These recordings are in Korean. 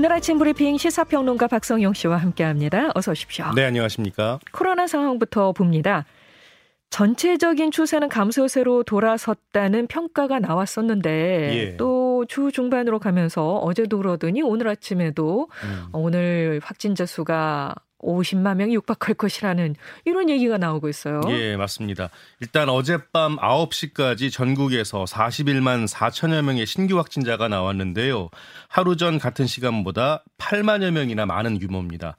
오늘 아침 브리핑 시사평론가 박성용 씨와 함께합니다. 어서 오십시오. 네, 안녕하십니까. 코로나 상황부터 봅니다. 전체적인 추세는 감소세로 돌아섰다는 평가가 나왔었는데 예. 또주 중반으로 가면서 어제도 그러더니 오늘 아침에도 음. 오늘 확진자 수가 50만 명이 육박할 것이라는 이런 얘기가 나오고 있어요. 예, 맞습니다. 일단 어젯밤 9시까지 전국에서 41만 4천여 명의 신규 확진자가 나왔는데요. 하루 전 같은 시간보다 8만여 명이나 많은 규모입니다.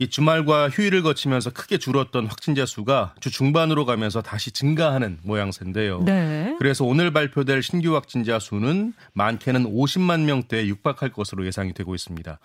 이 주말과 휴일을 거치면서 크게 줄었던 확진자 수가 주 중반으로 가면서 다시 증가하는 모양새인데요. 네. 그래서 오늘 발표될 신규 확진자 수는 많게는 50만 명대에 육박할 것으로 예상이 되고 있습니다.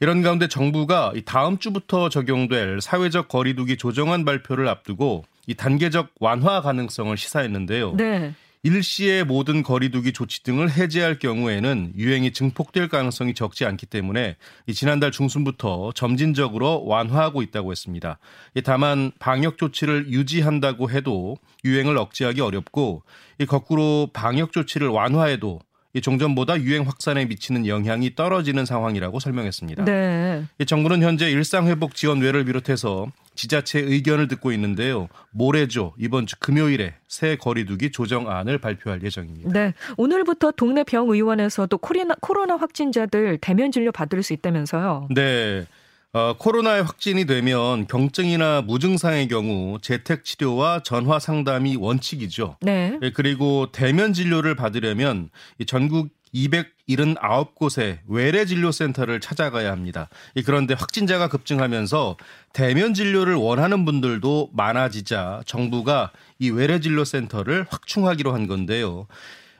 이런 가운데 정부가 다음 주부터 적용될 사회적 거리두기 조정안 발표를 앞두고 이 단계적 완화 가능성을 시사했는데요. 네. 일시의 모든 거리두기 조치 등을 해제할 경우에는 유행이 증폭될 가능성이 적지 않기 때문에 지난달 중순부터 점진적으로 완화하고 있다고 했습니다. 다만 방역 조치를 유지한다고 해도 유행을 억제하기 어렵고 거꾸로 방역 조치를 완화해도 이 종전보다 유행 확산에 미치는 영향이 떨어지는 상황이라고 설명했습니다. 네. 정부는 현재 일상회복 지원외를 비롯해서 지자체 의견을 듣고 있는데요. 모레죠. 이번 주 금요일에 새 거리두기 조정안을 발표할 예정입니다. 네. 오늘부터 동네 병의원에서도 코로나, 코로나 확진자들 대면 진료 받을 수 있다면서요. 네. 어, 코로나에 확진이 되면 경증이나 무증상의 경우 재택 치료와 전화 상담이 원칙이죠. 네. 예, 그리고 대면 진료를 받으려면 전국 279곳의 외래 진료 센터를 찾아가야 합니다. 그런데 확진자가 급증하면서 대면 진료를 원하는 분들도 많아지자 정부가 이 외래 진료 센터를 확충하기로 한 건데요.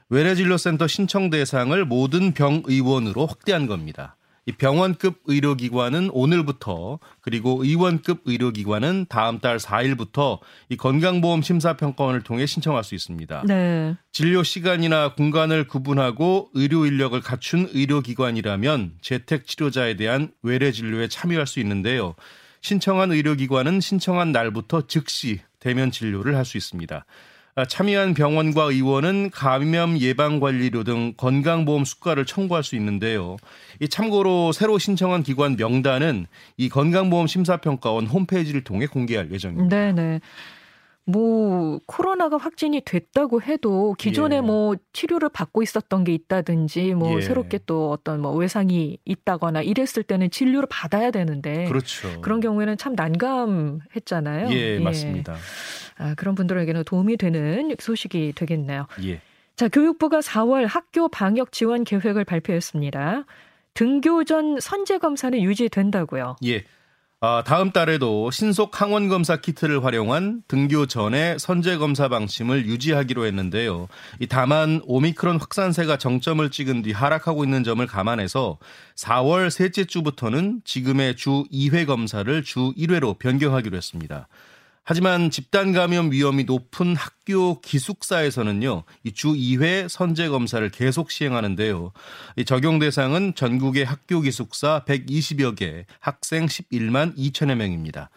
외래 진료 센터 신청 대상을 모든 병 의원으로 확대한 겁니다. 이 병원급 의료기관은 오늘부터 그리고 의원급 의료기관은 다음 달 4일부터 이 건강보험 심사평가원을 통해 신청할 수 있습니다. 네. 진료 시간이나 공간을 구분하고 의료 인력을 갖춘 의료기관이라면 재택 치료자에 대한 외래 진료에 참여할 수 있는데요. 신청한 의료기관은 신청한 날부터 즉시 대면 진료를 할 수 있습니다. 아, 참여한 병원과 의원은 감염 예방 관리료 등 건강보험 수가를 청구할 수 있는데요. 이 참고로 새로 신청한 기관 명단은 이 건강보험 심사평가원 홈페이지를 통해 공개할 예정입니다. 네 네. 뭐 코로나가 확진이 됐다고 해도 기존에 예. 뭐 치료를 받고 있었던 게 있다든지 뭐 예. 새롭게 또 어떤 뭐 외상이 있다거나 이랬을 때는 진료를 받아야 되는데 그렇죠. 그런 경우에는 참 난감했잖아요. 예, 예. 맞습니다. 아, 그런 분들에게는 도움이 되는 소식이 되겠네요. 예. 자, 교육부가 4월 학교 방역 지원 계획을 발표했습니다. 등교 전 선제 검사는 유지된다고요. 예. 아, 다음 달에도 신속 항원 검사 키트를 활용한 등교 전에 선제 검사 방침을 유지하기로 했는데요. 다만 오미크론 확산세가 정점을 찍은 뒤 하락하고 있는 점을 감안해서 4월 셋째 주부터는 지금의 주 2회 검사를 주 1회로 변경하기로 했습니다. 하지만 집단 감염 위험이 높은 학교 기숙사에서는요, 이주 2회 선제 검사를 계속 시행하는데요. 이 적용 대상은 전국의 학교 기숙사 120여 개, 학생 11만 2천여 명입니다.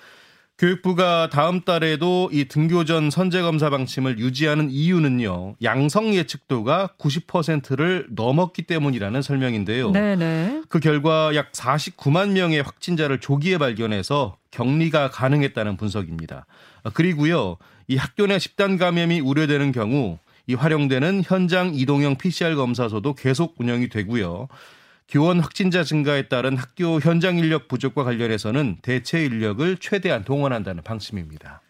교육부가 다음 달에도 이 등교 전 선제 검사 방침을 유지하는 이유는요. 양성 예측도가 90%를 넘었기 때문이라는 설명인데요. 네네. 그 결과 약 49만 명의 확진자를 조기에 발견해서 격리가 가능했다는 분석입니다. 그리고요. 이 학교 내 집단 감염이 우려되는 경우 이 활용되는 현장 이동형 PCR 검사소도 계속 운영이 되고요. 교원 확진자 증가에 따른 학교 현장 인력 부족과 관련해서는 대체 인력을 최대한 동원한다는 방침입니다.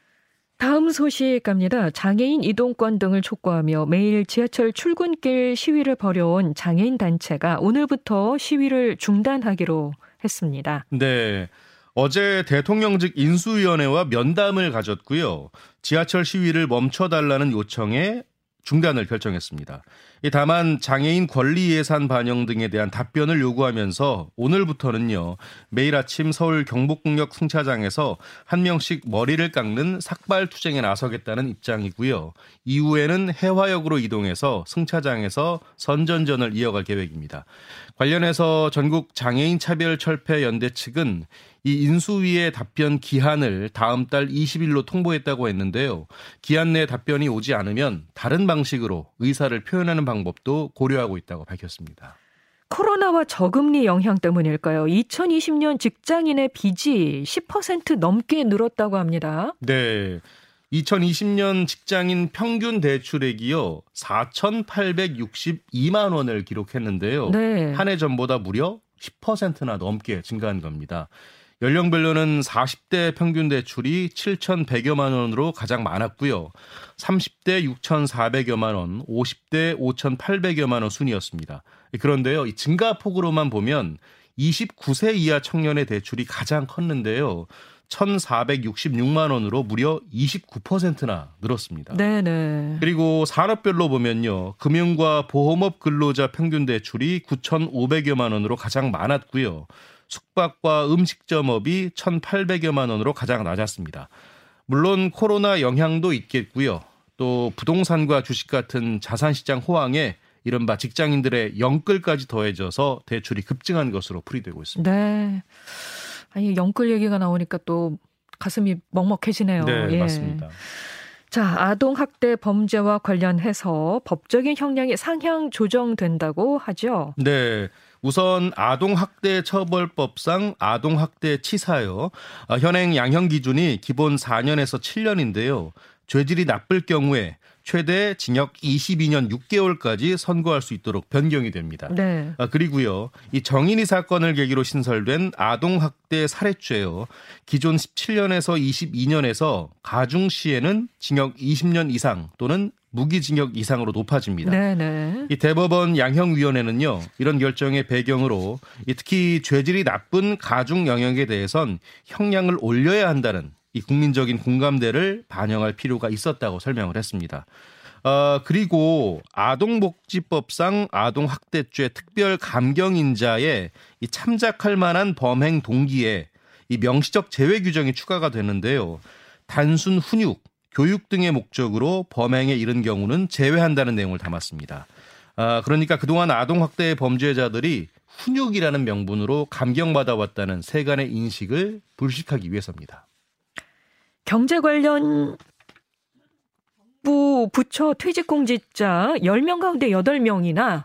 다음 소식 갑니다. 장애인 이동권 등을 촉구하며 매일 지하철 출근길 시위를 벌여온 장애인 단체가 오늘부터 시위를 중단하기로 했습니다. 네. 어제 대통령직 인수위원회와 면담을 가졌고요. 지하철 시위를 멈춰달라는 요청에 중단을 결정했습니다. 다만 장애인 권리 예산 반영 등에 대한 답변을 요구하면서 오늘부터는요 매일 아침 서울 경복궁역 승차장에서 한 명씩 머리를 깎는 삭발 투쟁에 나서겠다는 입장이고요. 이후에는 해화역으로 이동해서 승차장에서 선전전을 이어갈 계획입니다. 관련해서 전국 장애인 차별 철폐 연대 측은 이 인수위의 답변 기한을 다음 달 20일로 통보했다고 했는데요. 기한 내 답변이 오지 않으면 다른 방식으로 의사를 표현하는 방법도 고려하고 있다고 밝혔습니다. 코로나와 저금리 영향 때문일까요? 2020년 직장인의 빚이 10% 넘게 늘었다고 합니다. 네. 2020년 직장인 평균 대출액이요 4,862만 원을 기록했는데요. 네. 한해 전보다 무려 10%나 넘게 증가한 겁니다. 연령별로는 40대 평균 대출이 7,100여만 원으로 가장 많았고요. 30대 6,400여만 원, 50대 5,800여만 원 순이었습니다. 그런데요, 이 증가폭으로만 보면 29세 이하 청년의 대출이 가장 컸는데요. 1,466만 원으로 무려 29%나 늘었습니다. 네네. 그리고 산업별로 보면요. 금융과 보험업 근로자 평균 대출이 9,500여만 원으로 가장 많았고요. 숙박과 음식점업이 1,800여만 원으로 가장 낮았습니다. 물론 코로나 영향도 있겠고요. 또 부동산과 주식 같은 자산 시장 호황에 이른바 직장인들의 영끌까지 더해져서 대출이 급증한 것으로 풀이되고 있습니다. 네. 아니 영끌 얘기가 나오니까 또 가슴이 먹먹해지네요. 네, 예. 맞습니다. 자, 아동 학대 범죄와 관련해서 법적인 형량이 상향 조정된다고 하죠. 네. 우선 아동학대 처벌법상 아동학대 치사요. 아, 현행 양형 기준이 기본 4년에서 7년인데요. 죄질이 나쁠 경우에 최대 징역 22년 6개월까지 선고할 수 있도록 변경이 됩니다. 네. 아, 그리고요, 이 정인이 사건을 계기로 신설된 아동학대 살해죄요. 기존 17년에서 22년에서 가중 시에는 징역 20년 이상 또는 무기징역 이상으로 높아집니다. 네네. 이 대법원 양형위원회는요 이런 결정의 배경으로 특히 죄질이 나쁜 가중 영역에 대해선 형량을 올려야 한다는 이 국민적인 공감대를 반영할 필요가 있었다고 설명을 했습니다. 어, 그리고 아동복지법상 아동학대죄 특별 감경인자에 이 참작할 만한 범행 동기에 이 명시적 제외 규정이 추가가 되는데요. 단순 훈육, 교육 등의 목적으로 범행에 이른 경우는 제외한다는 내용을 담았습니다. 아, 그러니까 그동안 아동학대 범죄자들이 훈육이라는 명분으로 감경받아 왔다는 세간의 인식을 불식하기 위해서입니다. 경제 관련 부 부처 퇴직 공직자 10명 가운데 8명이나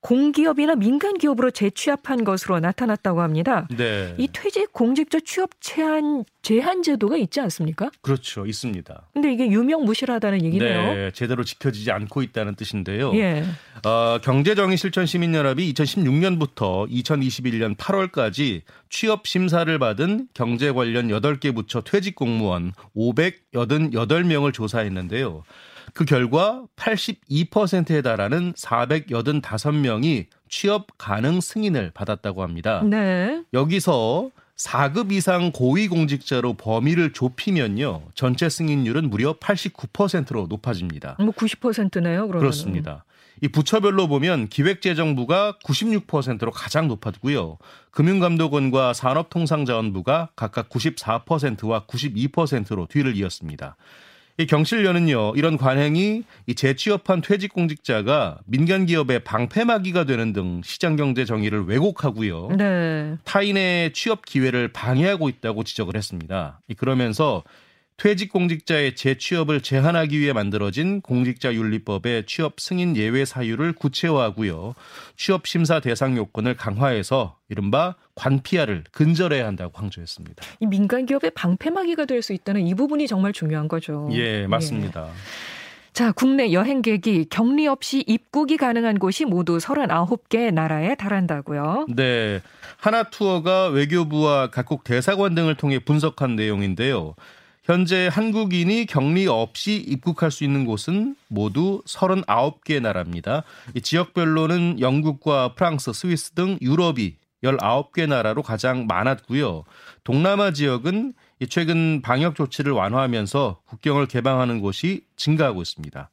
공기업이나 민간 기업으로 재취업한 것으로 나타났다고 합니다. 네. 이 퇴직 공직자 취업 제한 제한 제도가 있지 않습니까? 그렇죠, 있습니다. 근데 이게 유명 무실하다는 얘기네요. 네, 제대로 지켜지지 않고 있다는 뜻인데요. 예. 어, 경제정의 실천 시민연합이 2016년부터 2021년 8월까지 취업 심사를 받은 경제 관련 8개 부처 퇴직 공무원 588명을 조사했는데요. 그 결과 82%에 달하는 485명이 취업 가능 승인을 받았다고 합니다. 네. 여기서 4급 이상 고위공직자로 범위를 좁히면요. 전체 승인율은 무려 89%로 높아집니다. 뭐 90%네요, 그러면. 그렇습니다. 이 부처별로 보면 기획재정부가 96%로 가장 높았고요. 금융감독원과 산업통상자원부가 각각 94%와 92%로 뒤를 이었습니다. 이 경실련은요 이런 관행이 이 재취업한 퇴직 공직자가 민간 기업의 방패막이가 되는 등 시장 경제 정의를 왜곡하고요. 네. 타인의 취업 기회를 방해하고 있다고 지적을 했습니다. 그러면서 퇴직 공직자의 재취업을 제한하기 위해 만들어진 공직자윤리법의 취업 승인 예외 사유를 구체화하고요. 취업 심사 대상 요건을 강화해서 이른바 관피아를 근절해야 한다고 강조했습니다. 이 민간 기업의 방패막이가 될 수 있다는 이 부분이 정말 중요한 거죠. 예, 맞습니다. 예. 자, 국내 여행객이 격리 없이 입국이 가능한 곳이 모두 39개 나라에 달한다고요. 네. 하나 투어가 외교부와 각국 대사관 등을 통해 분석한 내용인데요. 현재 한국인이 격리 없이 입국할 수 있는 곳은 모두 39개 나라입니다. 지역별로는 영국과 프랑스, 스위스 등 유럽이 19개 나라로 가장 많았고요. 동남아 지역은 최근 방역 조치를 완화하면서 국경을 개방하는 곳이 증가하고 있습니다.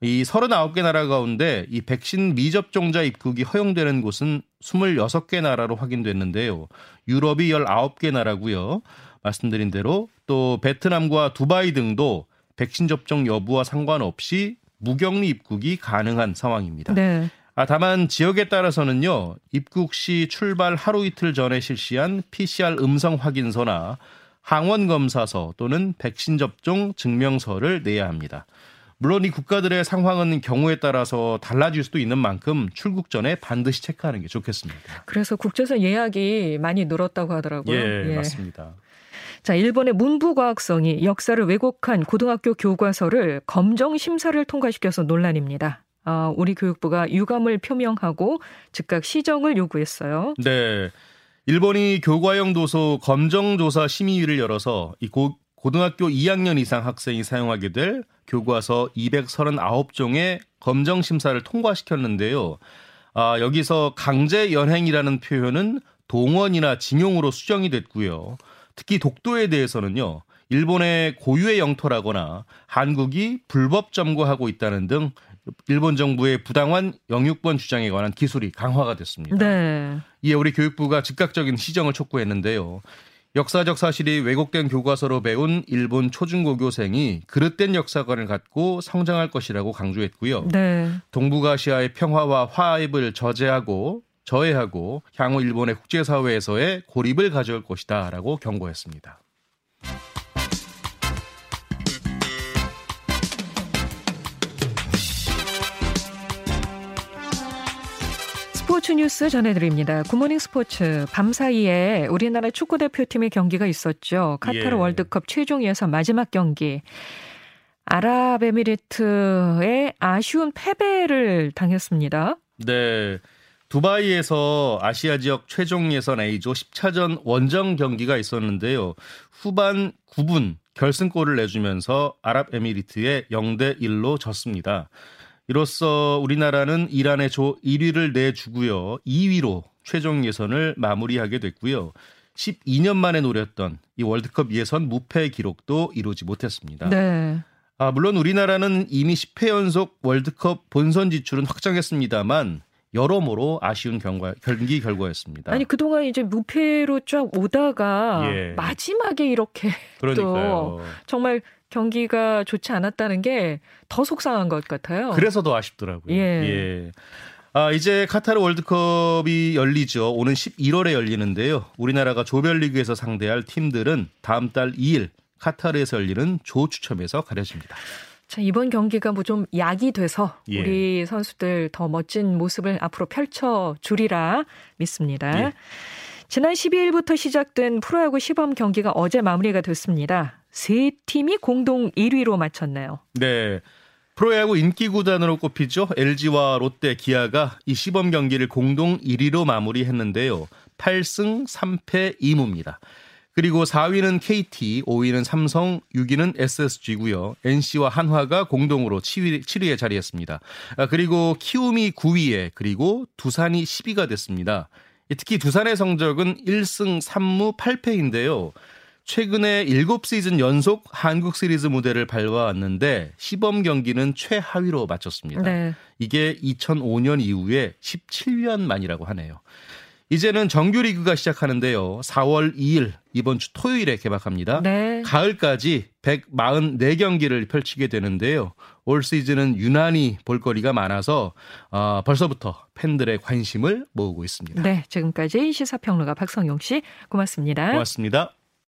이 39개 나라 가운데 이 백신 미접종자 입국이 허용되는 곳은 26개 나라로 확인됐는데요. 유럽이 19개 나라고요. 말씀드린 대로 또 베트남과 두바이 등도 백신 접종 여부와 상관없이 무격리 입국이 가능한 상황입니다. 네. 아, 다만 지역에 따라서는요, 입국 시 출발 하루 이틀 전에 실시한 PCR 음성 확인서나 항원 검사서 또는 백신 접종 증명서를 내야 합니다. 물론 이 국가들의 상황은 경우에 따라서 달라질 수도 있는 만큼 출국 전에 반드시 체크하는 게 좋겠습니다. 그래서 국제선 예약이 많이 늘었다고 하더라고요. 예, 예. 맞습니다. 자, 일본의 문부과학성이 역사를 왜곡한 고등학교 교과서를 검정 심사를 통과시켜서 논란입니다. 아, 우리 교육부가 유감을 표명하고 즉각 시정을 요구했어요. 네. 일본이 교과형 도서 검정조사 심의위를 열어서 이 고, 고등학교 2학년 이상 학생이 사용하게 될 교과서 239종의 검정 심사를 통과시켰는데요. 아, 여기서 강제 연행이라는 표현은 동원이나 징용으로 수정이 됐고요. 특히 독도에 대해서는요. 일본의 고유의 영토라거나 한국이 불법 점거하고 있다는 등 일본 정부의 부당한 영유권 주장에 관한 기술이 강화가 됐습니다. 네. 이에 우리 교육부가 즉각적인 시정을 촉구했는데요. 역사적 사실이 왜곡된 교과서로 배운 일본 초중고교생이 그릇된 역사관을 갖고 성장할 것이라고 강조했고요. 네. 동북아시아의 평화와 화합을 저제하고 저해하고 향후 일본의 국제사회에서의 고립을 가져올 것이다라고 경고했습니다. 스포츠 뉴스 전해드립니다. 굿모닝 스포츠. 밤 사이에 우리나라 축구 대표팀의 경기가 있었죠. 카타르 예. 월드컵 최종 예선 마지막 경기. 아랍에미리트의 아쉬운 패배를 당했습니다. 네. 두바이에서 아시아 지역 최종 예선 A조 10차전 원정 경기가 있었는데요. 후반 9분 결승골을 내주면서 아랍에미리트에 0대 1로 졌습니다. 이로써 우리나라는 이란의 조 1위를 내주고요. 2위로 최종 예선을 마무리하게 됐고요. 12년 만에 노렸던 이 월드컵 예선 무패 기록도 이루지 못했습니다. 네. 아, 물론 우리나라는 이미 10회 연속 월드컵 본선 지출은 확정했습니다만 여러모로 아쉬운 경과, 경기 결과였습니다. 아니 그동안 이제 무패로 쫙 오다가 예. 마지막에 이렇게 그러니까요. 또 정말 경기가 좋지 않았다는 게 더 속상한 것 같아요. 그래서 더 아쉽더라고요. 예. 예. 아, 이제 카타르 월드컵이 열리죠. 오는 11월에 열리는데요. 우리나라가 조별리그에서 상대할 팀들은 다음 달 2일 카타르에서 열리는 조 추첨에서 가려집니다. 자, 이번 경기가 뭐 좀 약이 돼서 예. 우리 선수들 더 멋진 모습을 앞으로 펼쳐 주리라 믿습니다. 예. 지난 12일부터 시작된 프로야구 시범 경기가 어제 마무리가 됐습니다. 세 팀이 공동 1위로 마쳤네요. 네. 프로야구 인기 구단으로 꼽히죠. LG와 롯데, 기아가 이 시범 경기를 공동 1위로 마무리했는데요. 8승 3패 2무입니다. 그리고 4위는 KT, 5위는 삼성, 6위는 SSG고요. NC와 한화가 공동으로 7위, 7위에 자리했습니다. 아, 그리고 키움이 9위에 그리고 두산이 10위가 됐습니다. 특히 두산의 성적은 1승 3무 8패인데요. 최근에 7시즌 연속 한국 시리즈 무대를 밟아왔는데 시범 경기는 최하위로 마쳤습니다. 네. 이게 2005년 이후에 17년 만이라고 하네요. 이제는 정규 리그가 시작하는데요. 4월 2일 이번 주 토요일에 개막합니다. 네. 가을까지 144경기를 펼치게 되는데요. 올 시즌은 유난히 볼거리가 많아서 어, 벌써부터 팬들의 관심을 모으고 있습니다. 네, 지금까지 시사평론가 박성용 씨 고맙습니다. 고맙습니다.